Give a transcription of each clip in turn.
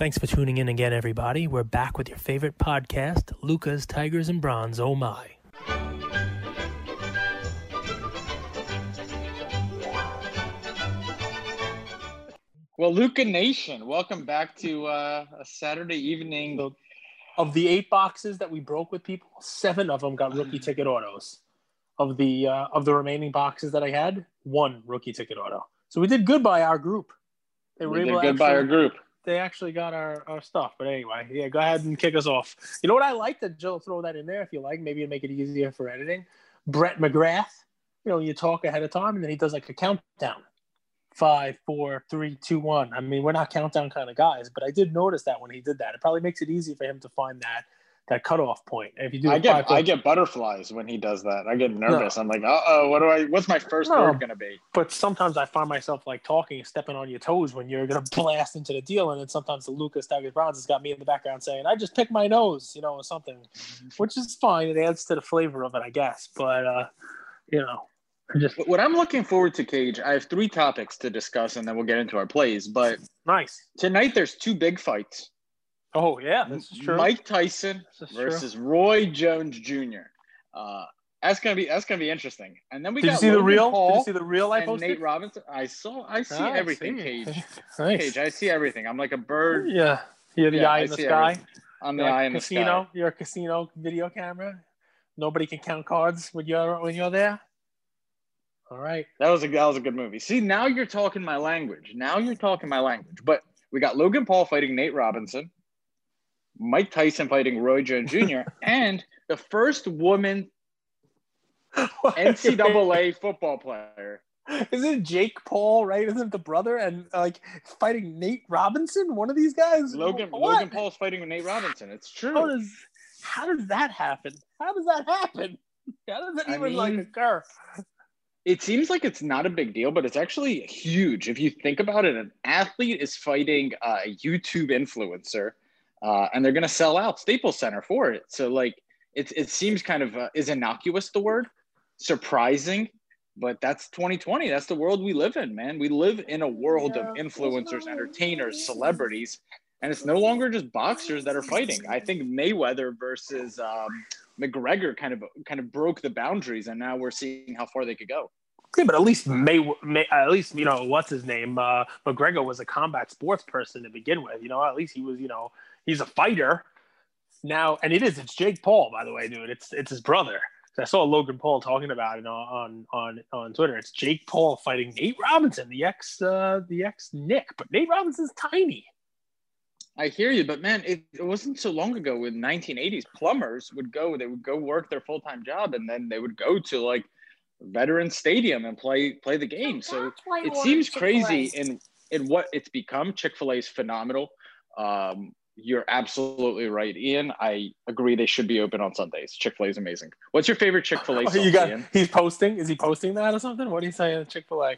Thanks for tuning in again, everybody. We're back with your favorite podcast, Lucas, Tigers, and Bronze. Oh my. Well, Luca Nation, welcome back to uh, a Saturday evening. Of the eight boxes that we broke with people, seven of them got rookie ticket autos. Of the uh, of the remaining boxes that I had, one rookie ticket auto. So we did good by our group. They We did good by our group. They actually got our, our stuff. But anyway, yeah, go ahead and kick us off. You know what I like that Joe throw that in there if you like, maybe it'd make it easier for editing. Brett McGrath, you know, you talk ahead of time and then he does like a countdown. Five, four, three, two, one. I mean, we're not countdown kind of guys, but I did notice that when he did that. It probably makes it easy for him to find that that cutoff point. If you do I get I get butterflies when he does that. I get nervous. I'm like, uh oh, what do I? What's my first No. word gonna be? but sometimes I find myself like talking, stepping on your toes when you're gonna blast into the deal, and then sometimes the Lucas Tigers Browns has got me in the background saying, "I just picked my nose," you know, or something, which is fine. It adds to the flavor of it, I guess. But uh, you know, just What I'm looking forward to, Cage. I have three topics to discuss, and then we'll get into our plays. But nice. tonight, there's two big fights. Oh yeah, this is true. Mike Tyson This is true. versus Roy Jones Jr. Uh, that's gonna be that's gonna be interesting. And then we Did you got see the Logan real? Did Paul you see the real I and posted? Nate Robinson. I saw. I see Ah, I everything, see. Cage. nice. Cage. I see everything. I'm like a bird Yeah, you're the Yeah, eye I in the sky. everything. on the You're like eye a in the casino. sky. You're a casino video camera. Nobody can count cards when you're when you're there. All right. That was a that was a good movie. See, now you're talking my language. Now you're talking my language. But we got Logan Paul fighting Nate Robinson, Mike Tyson fighting Roy Jones Jr., and the first woman NCAA football player. Isn't Jake Paul right? Isn't the brother and like fighting Nate Robinson? One of these guys. Logan What? Logan Paul's fighting with Nate Robinson. It's How true. does how does that happen? How does that happen? How does that I even like occur? It seems like it's not a big deal, but it's actually huge. If you think about it, an athlete is fighting a YouTube influencer, uh, and they're going to sell out Staples Center for it. So, like, it, it seems kind of uh, is innocuous the word surprising, but that's 2020. That's the world we live in, man. We live in a world of influencers, entertainers, celebrities, and it's no longer just boxers that are fighting. I think Mayweather versus um, McGregor kind of kind of broke the boundaries, and now we're seeing how far they could go. Yeah, but at least May, May at least you know what's his name. Uh, McGregor was a combat sports person to begin with. You know, at least he was. You know, he's a fighter now, and it is. It's Jake Paul, by the way, dude. It's it's his brother. I saw Logan Paul talking about it on on on Twitter. It's Jake Paul fighting Nate Robinson, the ex uh, the ex Nick, but Nate Robinson's tiny. I hear you, but man, it, it wasn't so long ago in 1980s. Plumbers would go, they would go work their full time job, and then they would go to like Veterans Stadium and play play the game. So it seems crazy in in what it's become. Chick Fil A is phenomenal. Um, you're absolutely right, Ian. I agree they should be open on Sundays. Chick Fil A is amazing. What's your favorite Chick Fil A sauce, oh, you got Ian? he's posting. Is he posting that or something? What are you saying? Chick Fil A.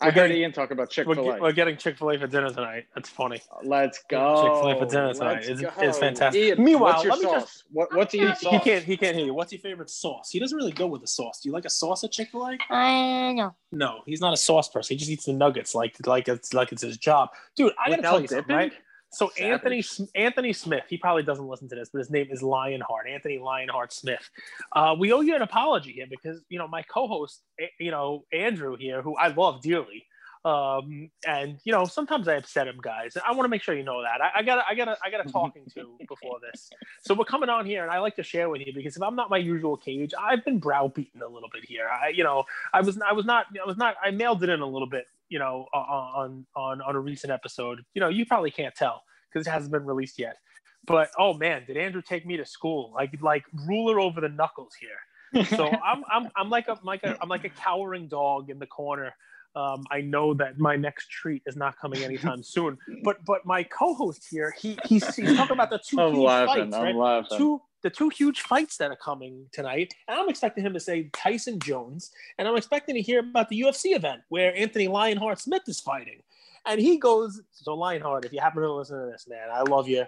I we're heard getting- Ian talk about Chick We're, Fil get- we're getting Chick Fil A for dinner tonight. That's funny. Let's go. Chick-fil-A for dinner tonight. Let's It's- it's fantastic. Ian, Meanwhile, what's your let me sauce? just- what, what's Ian's sauce? He can't. He can't hear you. What's your favorite sauce? He doesn't really go with the sauce. Do you like a sauce at Chick Fil A? I know. No, he's not a sauce person. He just eats the nuggets like like it's like it's his job, dude. I gotta Without tell you something, dipping? right? So Savage. Anthony Anthony Smith, he probably doesn't listen to this, but his name is Lionheart. Anthony Lionheart Smith. Uh, we owe you an apology here because you know my co-host, you know Andrew here, who I love dearly. Um, and you know sometimes I upset him, guys. I want to make sure you know that. I, I gotta I gotta I gotta talking to before this. So we're coming on here, and I like to share with you because if I'm not my usual cage, I've been browbeaten a little bit here. I you know I was I was not I was not I mailed it in a little bit, you know, on on on a recent episode. You know, you probably can't tell because it hasn't been released yet. But oh man, did Andrew take me to school like like ruler over the knuckles here? So I'm I'm I'm like a I'm like a I'm like a cowering dog in the corner. Um, I know that my next treat is not coming anytime soon. But but my co-host here, he he's, he's talking about the two I'm huge laughing. fights, I'm right? laughing. two the two huge fights that are coming tonight, and I'm expecting him to say Tyson Jones, and I'm expecting to hear about the UFC event where Anthony Lionheart Smith is fighting, and he goes. So Lionheart, if you happen to listen to this, man, I love you.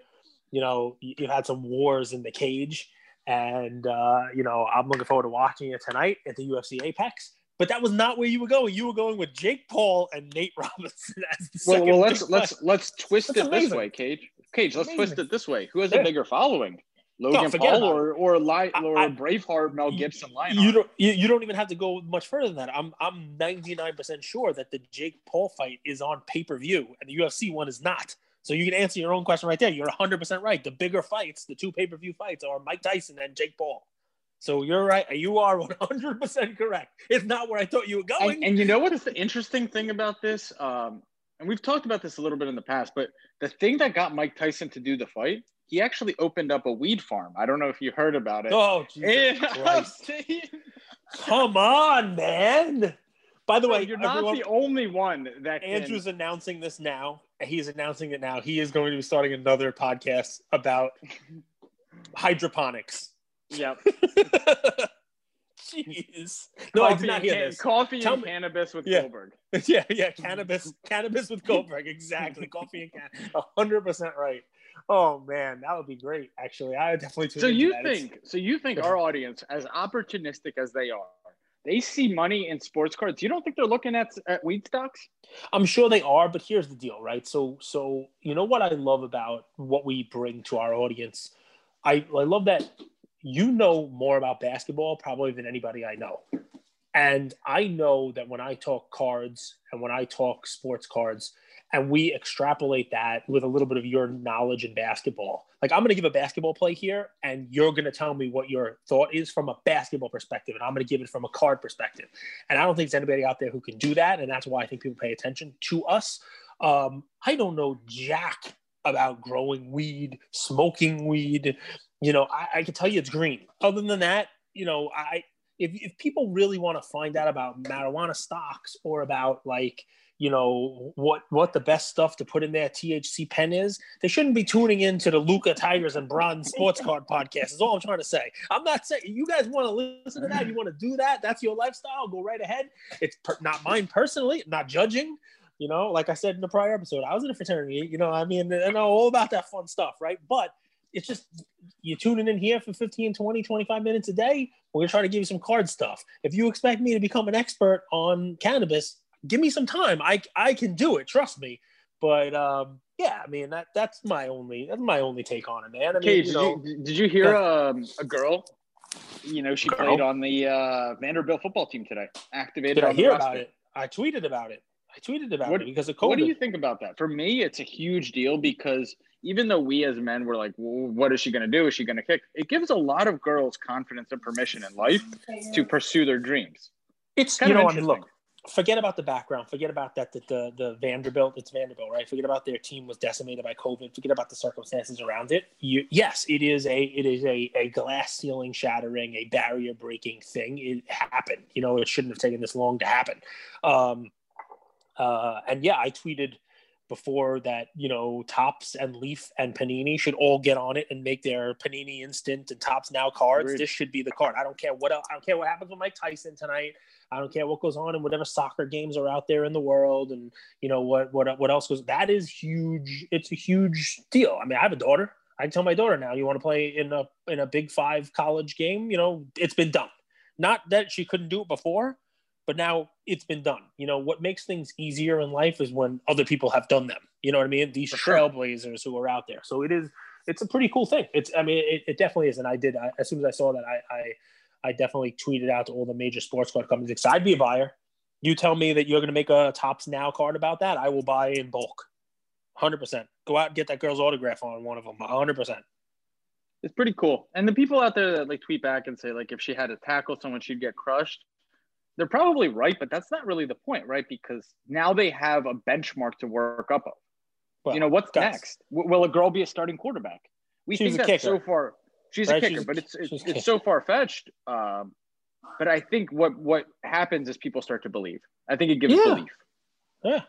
You know, you- you've had some wars in the cage, and uh, you know I'm looking forward to watching you tonight at the UFC Apex. But that was not where you were going. You were going with Jake Paul and Nate Robinson as the well, well, let's let's let's twist That's it this way, Cage. Cage, let's Amazing. twist it this way: Who has Yeah. a bigger following, Logan forget Paul or or, Li- I- or I- Braveheart Mel You- Gibson? You don't you, you don't even have to go much further than that. I'm I'm 99% sure that the Jake Paul fight is on pay-per-view and the UFC one is not. So you can answer your own question right there. You're 100% right. The bigger fights, the two pay-per-view fights are Mike Tyson and Jake Paul. So you're right. You are 100% correct. It's not where I thought you were going. And, and you know what is the interesting thing about this? Um, and we've talked about this a little bit in the past, but the thing that got Mike Tyson to do the fight, he actually opened up a weed farm. I don't know if you heard about it. oh, Come on, man. By the So way, you're not everyone- the only one that can, Andrew's announcing this now. He's announcing it now. He is going to be starting another podcast about hydroponics. Yep. Jeez. No, I did not hear and, this. Coffee Tell and me- cannabis with Yeah. Goldberg. yeah, yeah, cannabis, cannabis with Goldberg, exactly. Coffee and can, hundred percent right. Oh man, that would be great. Actually, I would definitely. Tune So you that. It's- think? So you think our audience, as opportunistic as they are, they see money in sports cards? You don't think they're looking at at weed stocks? I'm sure they are, but here's the deal, right? So, so you know what I love about what we bring to our audience. I I love that you know more about basketball probably than anybody I know, and I know that when I talk cards and when I talk sports cards, and we extrapolate that with a little bit of your knowledge in basketball. Like I'm going to give a basketball play here, and you're going to tell me what your thought is from a basketball perspective, and I'm going to give it from a card perspective. And I don't think there's anybody out there who can do that, and that's why I think people pay attention to us. Um, I don't know jack about growing weed, smoking weed. You know, I, I can tell you it's green. Other than that, you know, I if if people really want to find out about marijuana stocks or about like you know what what the best stuff to put in their THC pen is, they shouldn't be tuning into the Luca Tigers and Bronze Sports Card podcast. Is all I'm trying to say. I'm not saying you guys want to listen to that. You want to do that. That's your lifestyle. Go right ahead. It's per- not mine personally. Not judging. You know, like I said in the prior episode, I was in a fraternity. You know, I mean, I know all about that fun stuff, right? But it's just you're tuning in here for 15, 20, 25 minutes a day. We're gonna try to give you some card stuff. If you expect me to become an expert on cannabis, give me some time. I I can do it. Trust me. But um, yeah, I mean that that's my only that's my only take on it, man. I mean, Cage, you did, know, you, did you hear um, a girl? You know, she Girl? played on the uh, Vanderbilt football team today. Activated. did I hear about it? I tweeted about it. I tweeted about What- it because of COVID. What do you think about that? For me, it's a huge deal because even though we as men were like, well, "What is she going to do? Is she going to kick?" It gives a lot of girls confidence and permission in life to pursue their dreams. it's Kind you of know, I mean, look, forget about the background. Forget about that. That the the Vanderbilt, it's Vanderbilt, right? Forget about their team was decimated by COVID. Forget about the circumstances around it. You, yes, it is a it is a a glass ceiling shattering, a barrier breaking thing. It happened. You know, it shouldn't have taken this long to happen. Um, uh, and yeah, I tweeted before that you know Topps and leaf and panini should all get on it and make their panini instant and Topps now cards Agreed. this should be the card i don't care what else, i don't care what happens with mike tyson tonight i don't care what goes on in whatever soccer games are out there in the world and you know what what what else goes that is huge it's a huge deal i mean i have a daughter i tell my daughter now you want to play in a in a big five college game you know it's been done not that she couldn't do it before but now it's been done. You know, what makes things easier in life is when other people have done them. You know what I mean? These For sure. trailblazers who are out there. So it is, it's a pretty cool thing. It's, I mean, it, it definitely is. And I did, I, as soon as I saw that, I, I, I definitely tweeted out to all the major sports card companies, because I'd be a buyer. You tell me that you're going to make a Topps now card about that. I will buy in bulk. 100%. Go out and get that girl's autograph on one of them. 100%. It's pretty cool. And the people out there that like tweet back and say like, if she had to tackle someone, she'd get crushed. They're probably right, but that's not really the point, right? Because now they have a benchmark to work up of. Well, you know what's guys, next? W- will a girl be a starting quarterback? We She's think a that's so far. She's Right, a kicker, she's but it's it's, it's so far fetched. Um, but I think what what happens is people start to believe. I think it gives Yeah. belief. Yeah.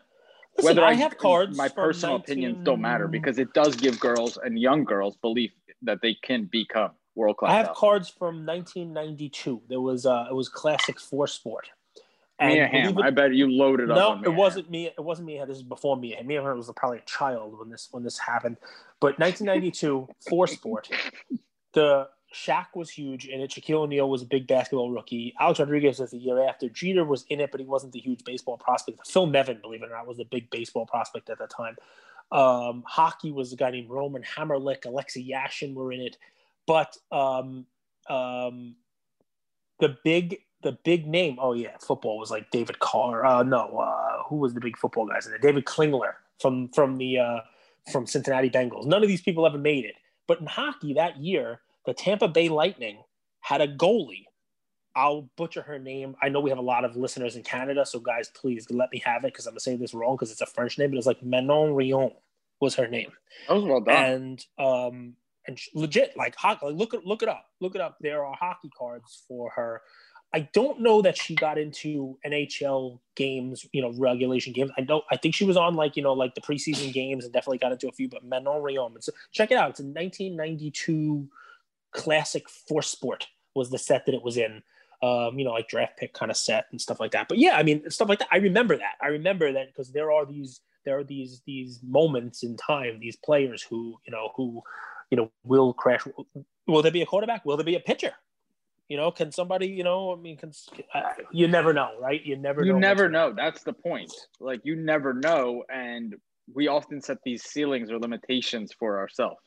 Listen, Whether I have cards. my personal 19 opinions don't matter because it does give girls and young girls belief that they can become world class. I have cards from 1992. There was uh, it was classic four sport. Mia believe Hamm. it- I bet you loaded up. no, Mia it wasn't me. It wasn't me. This is before me. Mia Hamm was probably a child when this when this happened. But 1992, four sport. The Shaq was huge it. Shaquille O'Neal was a big basketball rookie. Alex Rodriguez was the year after. Jeter was in it, but he wasn't the huge baseball prospect. Phil Nevin, believe it or not, was the big baseball prospect at the time. Um, hockey was a guy named Roman Hamrlik. Alexei Yashin were in it, but um, um, the big the big name. Oh yeah, football was like David Carr. Uh, no, uh, who was the big football guys in it? David Klingler from from the uh, from Cincinnati Bengals. None of these people ever made it. But in hockey that year, the Tampa Bay Lightning had a goalie. I'll butcher her name. I know we have a lot of listeners in Canada, so guys, please let me have it because I'm gonna say this wrong because it's a French name, but it's like Manon Rhéaume was her name. That was well done. And um, and legit like hockey. Like, look it look it up. Look it up. There are hockey cards for her. I don't know that she got into NHL games, you know, regulation games. I don't. I think she was on like you know like the preseason games and definitely got into a few. But Manon Rhéaume. So check it out. It's a 1992 classic Four Sport was the set that it was in. Um, you know, like draft pick kind of set and stuff like that. But yeah, I mean, stuff like that. I remember that. I remember that because there are these there are these these moments in time, these players who you know who you know will crash. Will there be a quarterback? Will there be a pitcher? You know, can somebody, you know, I mean, can, uh, you never know, right? You never you know. never know. That's the point. Like you never know, and we often set these ceilings or limitations for ourselves.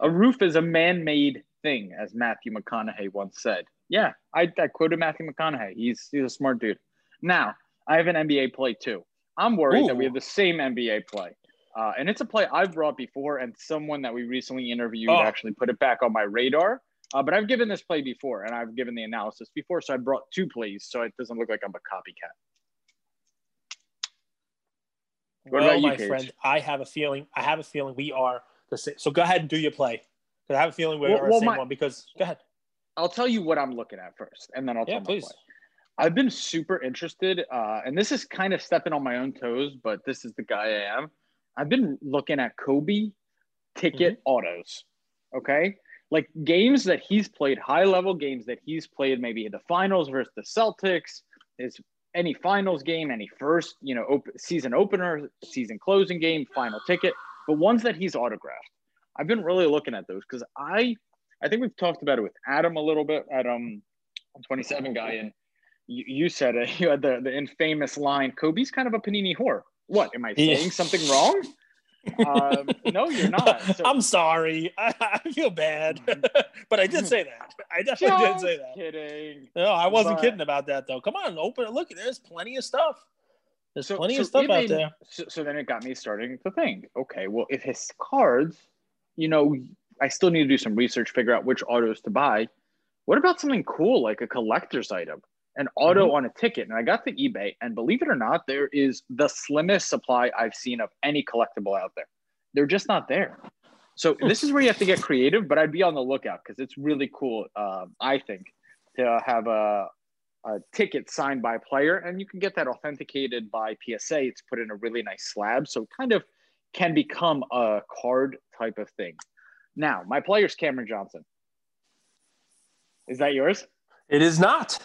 A roof is a man-made thing, as Matthew McConaughey once said. Yeah, I, I quoted Matthew McConaughey. He's he's a smart dude. Now I have an NBA play too. I'm worried Ooh. that we have the same NBA play. Uh, and it's a play I've brought before, and someone that we recently interviewed Oh. actually put it back on my radar. Uh, but I've given this play before, and I've given the analysis before, so I brought two plays, so it doesn't look like I'm a copycat. What well, you, my Cage? friend, I have a feeling. I have a feeling we are the same. So go ahead and do your play. 'Cause I have a feeling we're Well- the well, same my- one. Because go ahead. I'll tell you what I'm looking at first, and then I'll Yeah, tell please. I've been super interested, uh, and this is kind of stepping on my own toes, but this is the guy I am. I've been looking at Kobe ticket Mm-hmm. autos. Okay, like games that he's played, high level games that he's played, maybe the finals versus the Celtics, is any finals game, any first, you know, op- season opener, season closing game, final ticket, but ones that he's autographed. I've been really looking at those because I, I think we've talked about it with Adam a little bit, Adam, um, 27 guy, and you, you said it. You had the, the infamous line, Kobe's kind of a panini whore. What am I Yeah. saying? Something wrong? Um, no, you're not. So, I'm sorry. I, I feel bad, but I did say that. I definitely did say that. kidding. No, I wasn't But- kidding about that though. Come on, open it. Look, there's plenty of stuff. There's So, plenty so of stuff out there. So, so then it got me starting to think, okay, well, if his cards, you know, I still need to do some research, figure out which autos to buy. What about something cool like a collector's item, an auto Mm-hmm. on a ticket? And I got to eBay, and believe it or not, there is the slimmest supply I've seen of any collectible out there. They're just not there. So Hmm. this is where you have to get creative, but I'd be on the lookout because it's really cool. Um, I think to have a a ticket signed by a player, and you can get that authenticated by PSA. It's put in a really nice slab, so it kind of can become a card type of thing. Now, my player's Cameron Johnson. Is that yours? It is not.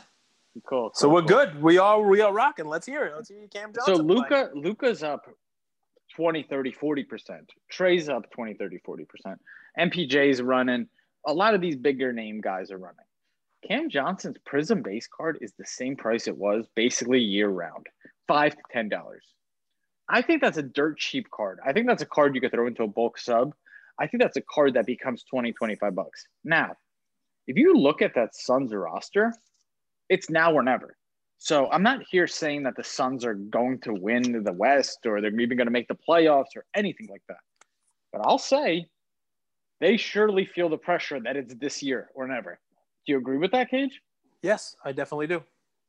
Cool. So cool, we're cool. good. We are we are rocking. Let's hear it. Let's hear you, Cam Johnson. So play. Luka Luka's up 20, 30, 40%. Trae's up 20, 30, 40%. MPJ's running. A lot of these bigger name guys are running. Cam Johnson's Prism base card is the same price it was basically year round, five to ten dollars. I think that's a dirt cheap card. I think that's a card you could throw into a bulk sub. I think that's a card that becomes 20, 25 bucks. Now, if you look at that Suns roster, it's now or never. So I'm not here saying that the Suns are going to win the West or they're even going to make the playoffs or anything like that. But I'll say they surely feel the pressure that it's this year or never. Do you agree with that, Cage? Yes, I definitely do.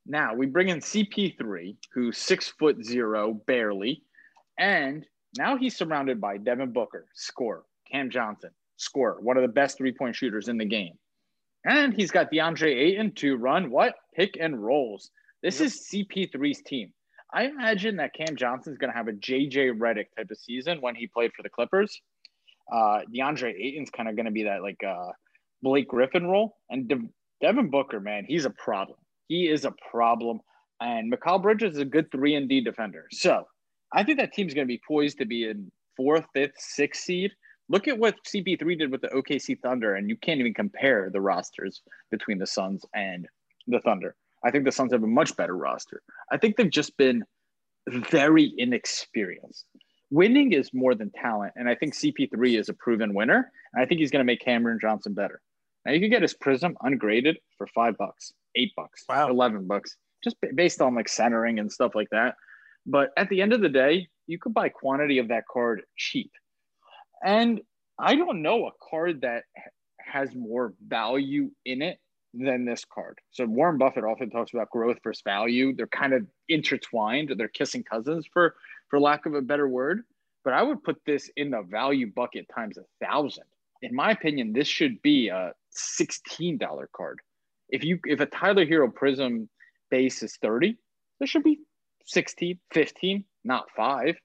Now we bring in CP3, who's six foot zero, barely, and now he's surrounded by Devin Booker, score, Cam Johnson, score, one of the best three point shooters in the game, and he's got DeAndre Ayton to run what pick and rolls. This Yep. is CP3's team. I imagine that Cam Johnson's going to have a JJ Redick type of season when he played for the Clippers. Uh, DeAndre Ayton's kind of going to be that like uh, Blake Griffin role, and De- Devin Booker, man, he's a problem. He is a problem. And Mikal Bridges is a good three and D defender. So I think that team's going to be poised to be in fourth, fifth, sixth seed. Look at what CP3 did with the OKC Thunder, and you can't even compare the rosters between the Suns and the Thunder. I think the Suns have a much better roster. I think they've just been very inexperienced. winning is more than talent. And I think CP3 is a proven winner. And I think he's going to make Cameron Johnson better. Now you can get his prism ungraded for five bucks, eight bucks, wow. 11 bucks, just based on like centering and stuff like that. But at the end of the day, you could buy quantity of that card cheap. And I don't know a card that has more value in it than this card. So Warren Buffett often talks about growth versus value. They're kind of intertwined. They're kissing cousins for for lack of a better word. But I would put this in the value bucket times a thousand. In my opinion, this should be a $16 card. If you if a Tyler Herro Prism base is 30, this should be 16, 15, not five.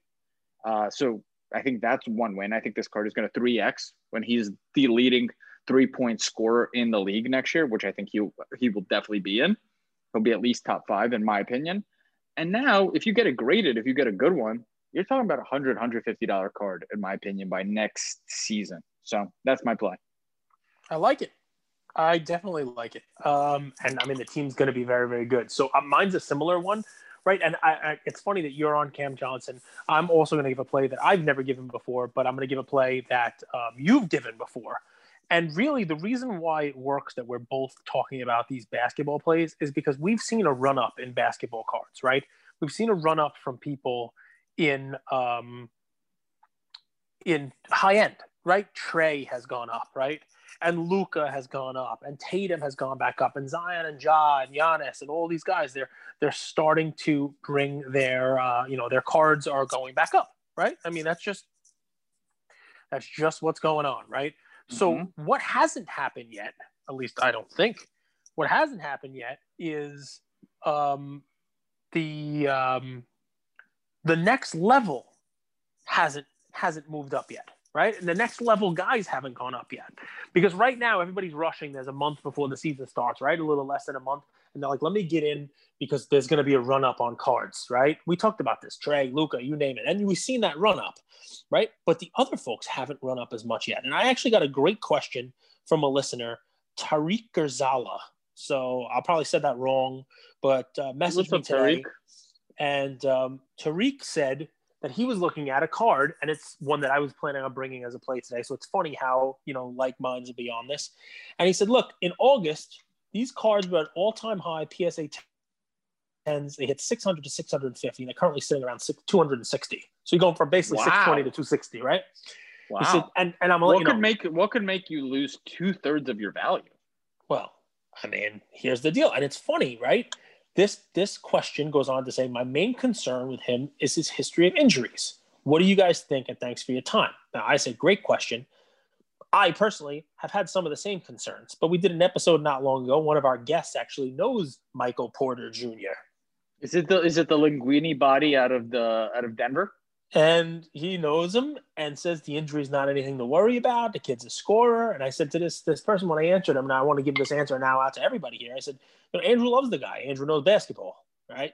Uh, so I think that's one win. I think this card is going to 3x when he's the leading three point scorer in the league next year, which I think he he will definitely be in. He'll be at least top five in my opinion. And now, if you get it graded, if you get a good one, you're talking about a hundred, hundred fifty dollar card in my opinion by next season. So that's my play. I like it. I definitely like it. Um, and I mean, the team's going to be very, very good. So uh, mine's a similar one right? And I, I, it's funny that you're on Cam Johnson. I'm also going to give a play that I've never given before, but I'm going to give a play that um, you've given before. And really, the reason why it works that we're both talking about these basketball plays is because we've seen a run up in basketball cards, right? We've seen a run up from people in um, in high end, right? Trae has gone up, right? And Luka has gone up, and Tatum has gone back up, and Zion and Ja and Giannis and all these guys they're they're starting to bring their uh, you know their cards are going back up, right? I mean that's just that's just what's going on, right? Mm-hmm. So what hasn't happened yet, at least I don't think, what hasn't happened yet is um, the um, the next level hasn't hasn't moved up yet right? And the next level guys haven't gone up yet because right now everybody's rushing. There's a month before the season starts, right? A little less than a month. And they're like, let me get in because there's going to be a run up on cards, right? We talked about this, Trae, Luka, you name it. And we've seen that run up, right? But the other folks haven't run up as much yet. And I actually got a great question from a listener, Tariq Garzala. So I'll probably said that wrong, but uh, message me today. Tariq? And um, Tariq said, that he was looking at a card, and it's one that I was planning on bringing as a play today. So it's funny how you know like minds be on this. And he said, "Look, in August, these cards were at all-time high PSA 10s. They hit 600 to 650, and they're currently sitting around 260. So you're going from basically wow. 620 to 260, right? Wow. Said, and and I'm what could know, make what could make you lose two thirds of your value? Well, I mean, here's the deal, and it's funny, right? This this question goes on to say my main concern with him is his history of injuries. What do you guys think? And thanks for your time. Now I said great question. I personally have had some of the same concerns, but we did an episode not long ago. One of our guests actually knows Michael Porter Jr. Is it the is it the Linguini body out of the out of Denver? And he knows him and says the injury is not anything to worry about. The kid's a scorer. And I said to this this person when I answered him, and I want to give this answer now out to everybody here. I said, you know, Andrew loves the guy. Andrew knows basketball, right?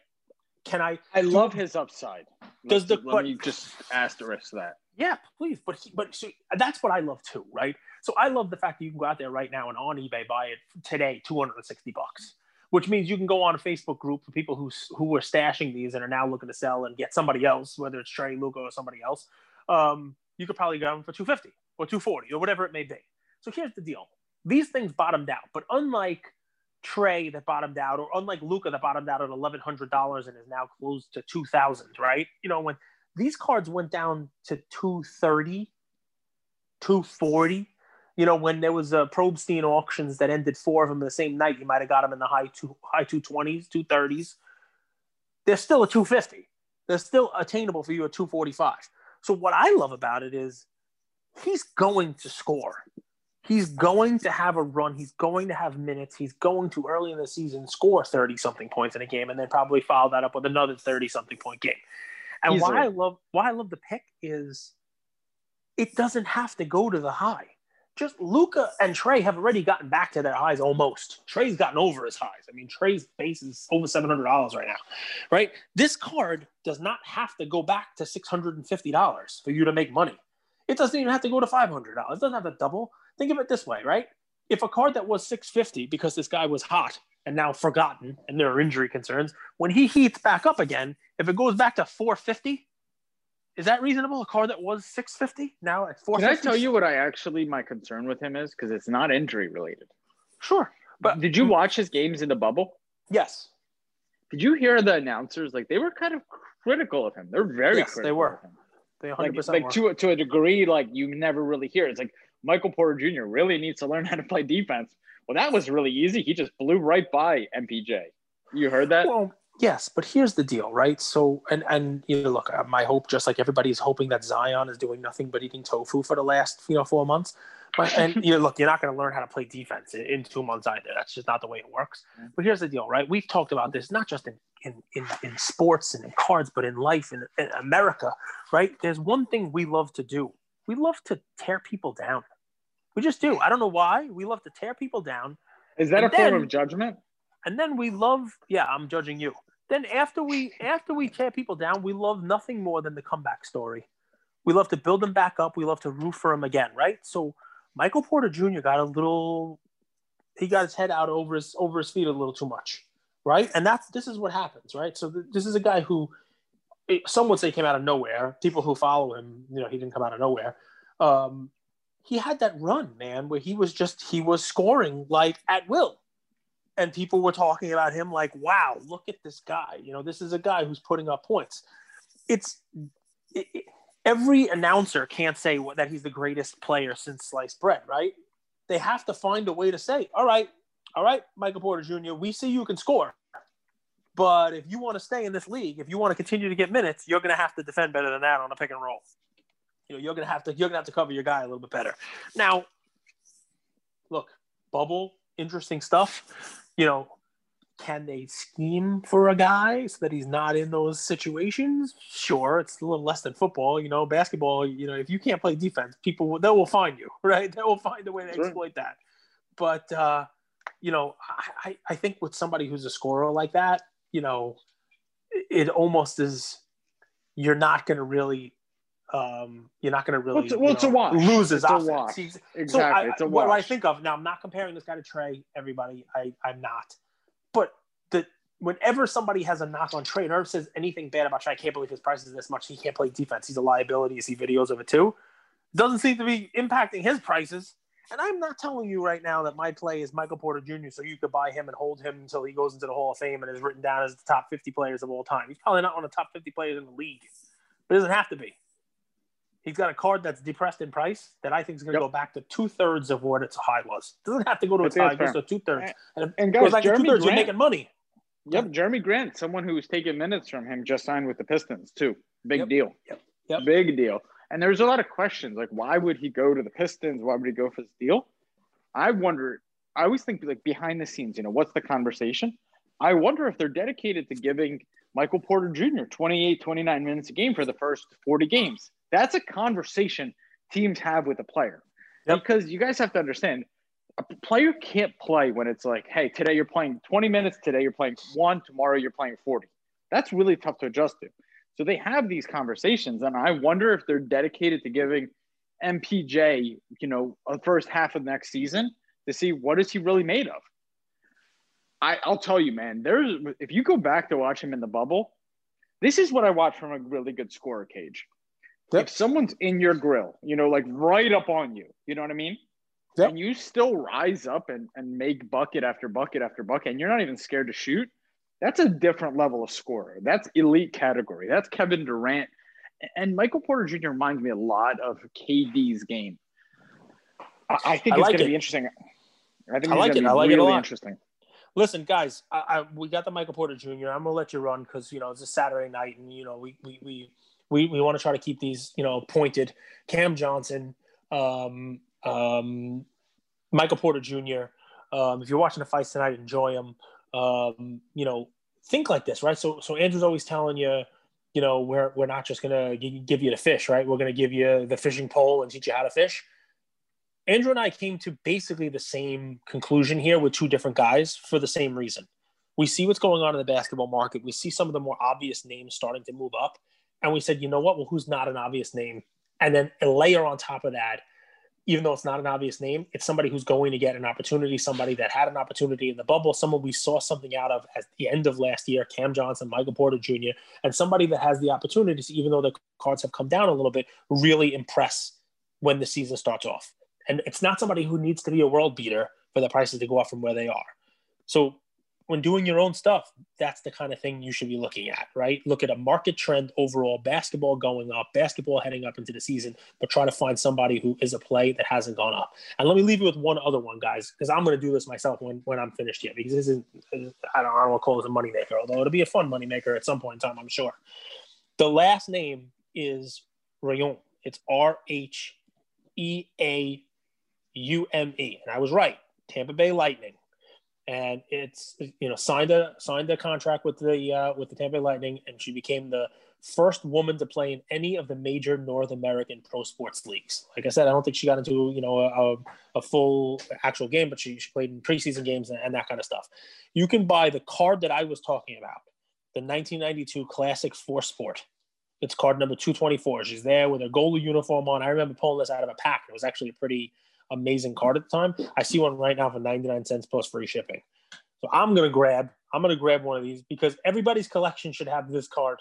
Can I? I do, love his upside. Does the let me just asterisk that? Yeah, please. But he, but so that's what I love too, right? So I love the fact that you can go out there right now and on eBay buy it today, two hundred and sixty bucks which means you can go on a Facebook group for people who who were stashing these and are now looking to sell and get somebody else, whether it's Trae Luka, or somebody else. Um, you could probably get them for 250 or 240 or whatever it may be. So here's the deal: these things bottomed out, but unlike Trae that bottomed out, or unlike Luka that bottomed out at eleven hundred dollars and is now close to two thousand, right? You know when these cards went down to 230 240 you know, when there was a Probstein auctions that ended four of them the same night, you might have got them in the high two high two twenties, two thirties. They're still a two fifty. They're still attainable for you at two forty five. So what I love about it is he's going to score. He's going to have a run. He's going to have minutes. He's going to early in the season score thirty something points in a game, and then probably follow that up with another thirty something point game. And Easily. why I love why I love the pick is it doesn't have to go to the high just Luka and Trae have already gotten back to their highs almost. Trae's gotten over his highs. I mean, Trae's base is over seven hundred dollars right now, right? This card does not have to go back to six hundred and fifty dollars for you to make money. It doesn't even have to go to five hundred dollars. It doesn't have to double. Think of it this way, right? If a card that was six fifty because this guy was hot and now forgotten and there are injury concerns, when he heats back up again, if it goes back to four fifty, Is that reasonable? A car that was 650 now at 450? Can I tell you what I actually my concern with him is because it's not injury related. Sure, but did you watch his games in the bubble? Yes. Did you hear the announcers? Like they were kind of critical of him. They're very yes, critical. they were. They 100% like, like to to a degree, like you never really hear. It's like Michael Porter Jr. really needs to learn how to play defense. Well, that was really easy. He just blew right by MPJ. You heard that? Well, yes, but here's the deal, right? So, and and you know, look, my hope, just like everybody is hoping that Zion is doing nothing but eating tofu for the last you know four months. But and you know, look, you're not going to learn how to play defense in, in, two months either. That's just not the way it works. Mm-hmm. But here's the deal, right? We've talked about this not just in in in, in sports and in cards, but in life in, in America, right? There's one thing we love to do. We love to tear people down. We just do. I don't know why. We love to tear people down. Is that And a form then- of judgment? And then we love, yeah, I'm judging you. Then after we after we tear people down, we love nothing more than the comeback story. We love to build them back up. We love to root for them again, right? So Michael Porter Jr. got a little he got his head out over his over his feet a little too much, right? And that's this is what happens, right? So th- this is a guy who some would say came out of nowhere. People who follow him, you know, he didn't come out of nowhere. Um, he had that run, man, where he was just he was scoring like at will, and people were talking about him like, "Wow, look at this guy! You know, this is a guy who's putting up points." It's it, it- every announcer can't say what, that he's the greatest player since sliced bread, right? They have to find a way to say, "All right, all right, Michael Porter Jr., we see you can score." But if you want to stay in this league, if you want to continue to get minutes, you're going to have to defend better than that on a pick and roll. You know, you're going to have to you're going to have to cover your guy a little bit better. Now, look, bubble, interesting stuff. You know, can they scheme for a guy so that he's not in those situations? Sure, it's a little less than football. You know, basketball. You know, if you can't play defense, people will- they will find you, right? They will find a way to Sure. exploit that. But uh, you know, I, I think with somebody who's a scorer like that, you know, it almost is. You're not going to really. Um, you're not going to really Well, it's- you it's a know, wash. lose his It's a offense. wash. He's- Exactly. so I, it's a what wash. I think of now, I'm not comparing this guy to Trae. Everybody, I, I'm not. But the whenever somebody has a knock on Trae, or says anything bad about Trae, I can't believe his price is this much. He can't play defense. He's a liability. You see videos of it too. Doesn't seem to be impacting his prices. And I'm not telling you right now that my play is Michael Porter Jr. So you could buy him and hold him until he goes into the Hall of Fame and is written down as the top 50 players of all time. He's probably not one of the top 50 players in the league, but it doesn't have to be. He's got a card that's depressed in price that I think is going to Yep. go back to two thirds of what its high was. doesn't have to go to its high, to two thirds. And And guys, to two Jeremy thirds, you're making money. yep, Jerami Grant, someone who's taken minutes from him, just signed with the Pistons too. Big Yep. deal. Yep. Yep. Big deal. And there's a lot of questions like, why would he go to the Pistons? Why would he go for this deal? I wonder. I always think like behind the scenes, you know, what's the conversation? I wonder if they're dedicated to giving Michael Porter Jr. 28, 29 minutes a game for the first 40 games. That's a conversation teams have with a player. Yep. Because you guys have to understand, a player can't play when it's like, hey, today you're playing 20 minutes, today you're playing one, tomorrow you're playing 40. That's really tough to adjust to. So they have these conversations, and I wonder if they're dedicated to giving MPJ, you know, a first half of next season to see what is he really made of. I, I'll tell you, man. There's if you go back to watch him in the bubble, this is what I watch from a really good scorer cage. Yep. If someone's in your grill, you know, like right up on you, you know what I mean? Yep. And you still rise up and, and make bucket after bucket after bucket, and you're not even scared to shoot. That's a different level of scorer. That's elite category. That's Kevin Durant. And Michael Porter Jr. reminds me a lot of KD's game. I, I think I it's like going to be interesting. I think I it's like it. be I like it a really lot. interesting. Listen, guys, I, I, we got the Michael Porter Jr. I'm gonna let you run because you know it's a Saturday night, and you know we we we we, we want to try to keep these you know pointed. Cam Johnson, um, um, Michael Porter Jr. Um, if you're watching the fights tonight, enjoy them. Um, you know, think like this, right? So so Andrew's always telling you, you know, we're we're not just gonna g- give you the fish, right? We're gonna give you the fishing pole and teach you how to fish. Andrew and I came to basically the same conclusion here with two different guys for the same reason. We see what's going on in the basketball market. We see some of the more obvious names starting to move up. And we said, you know what? Well, who's not an obvious name? And then a layer on top of that, even though it's not an obvious name, it's somebody who's going to get an opportunity, somebody that had an opportunity in the bubble, someone we saw something out of at the end of last year, Cam Johnson, Michael Porter Jr., and somebody that has the opportunity to, even though the cards have come down a little bit, really impress when the season starts off. And it's not somebody who needs to be a world beater for the prices to go up from where they are. So when doing your own stuff, that's the kind of thing you should be looking at, right? Look at a market trend overall, basketball going up, basketball heading up into the season, but try to find somebody who is a play that hasn't gone up. And let me leave you with one other one, guys, because I'm going to do this myself when, when I'm finished here, because this isn't, I don't, I don't want to call this a moneymaker, although it'll be a fun moneymaker at some point in time, I'm sure. The last name is Rhéaume. It's R H E A U M E. And I was right. Tampa Bay Lightning and it's you know signed a signed a contract with the uh, with the Tampa Bay Lightning, and she became the first woman to play in any of the major North American pro sports leagues. Like I said, I don't think she got into you know a, a full actual game, but she, she played in preseason games and, and that kind of stuff. You can buy the card that I was talking about, the 1992 Classic Four Sport. It's card number 224. She's there with her goalie uniform on. I remember pulling this out of a pack. It was actually a pretty amazing card at the time. I see one right now for 99 cents plus free shipping. So I'm gonna grab I'm gonna grab one of these because everybody's collection should have this card,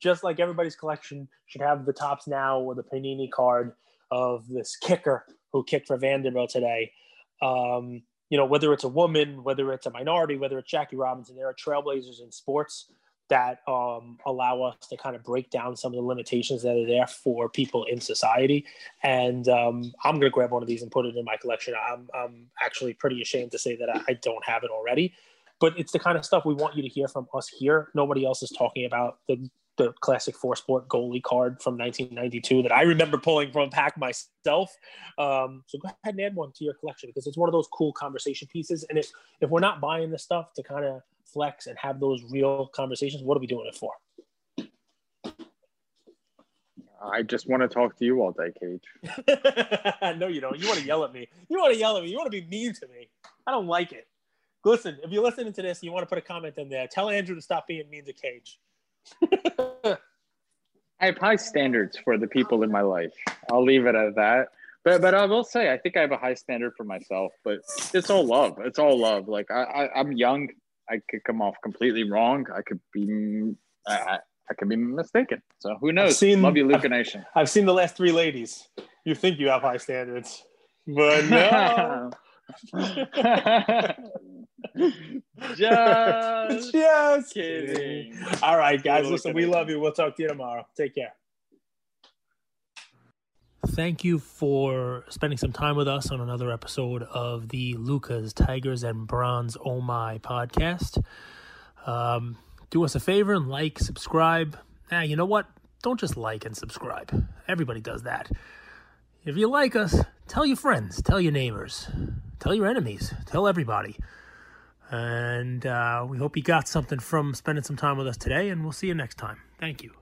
just like everybody's collection should have the Topps Now or the Panini card of this kicker who kicked for Vanderbilt today. Um, you know, whether it's a woman, whether it's a minority, whether it's Jackie Robinson, there are trailblazers in sports that um, allow us to kind of break down some of the limitations that are there for people in society. And um, I'm going to grab one of these and put it in my collection. I'm, I'm actually pretty ashamed to say that I, don't have it already. But it's the kind of stuff we want you to hear from us here. Nobody else is talking about the the classic four sport goalie card from 1992 that I remember pulling from a pack myself. Um, so go ahead and add one to your collection because it's one of those cool conversation pieces. And if, if we're not buying this stuff to kind of flex and have those real conversations, what are we doing it for? I just want to talk to you all day, Cage. no, you don't. You want to yell at me. You want to yell at me. You want to be mean to me. I don't like it. Listen, if you're listening to this and you want to put a comment in there, tell Andrew to stop being mean to Cage. I have high standards for the people in my life. I'll leave it at that. But but I will say I think I have a high standard for myself. But it's all love. It's all love. Like I, I I'm young. I could come off completely wrong. I could be I, I could be mistaken. So who knows? I've seen, Love you, Luca I've, Nation. I've seen the last three ladies. You think you have high standards, but no. just, just kidding. All right, guys. Listen, we love you. We'll talk to you tomorrow. Take care. Thank you for spending some time with us on another episode of the Lucas Tigers and Bronze Oh My podcast. Um, do us a favor and like, subscribe. Ah, you know what? Don't just like and subscribe. Everybody does that. If you like us, tell your friends, tell your neighbors, tell your enemies, tell everybody. And uh, we hope you got something from spending some time with us today, and we'll see you next time. Thank you.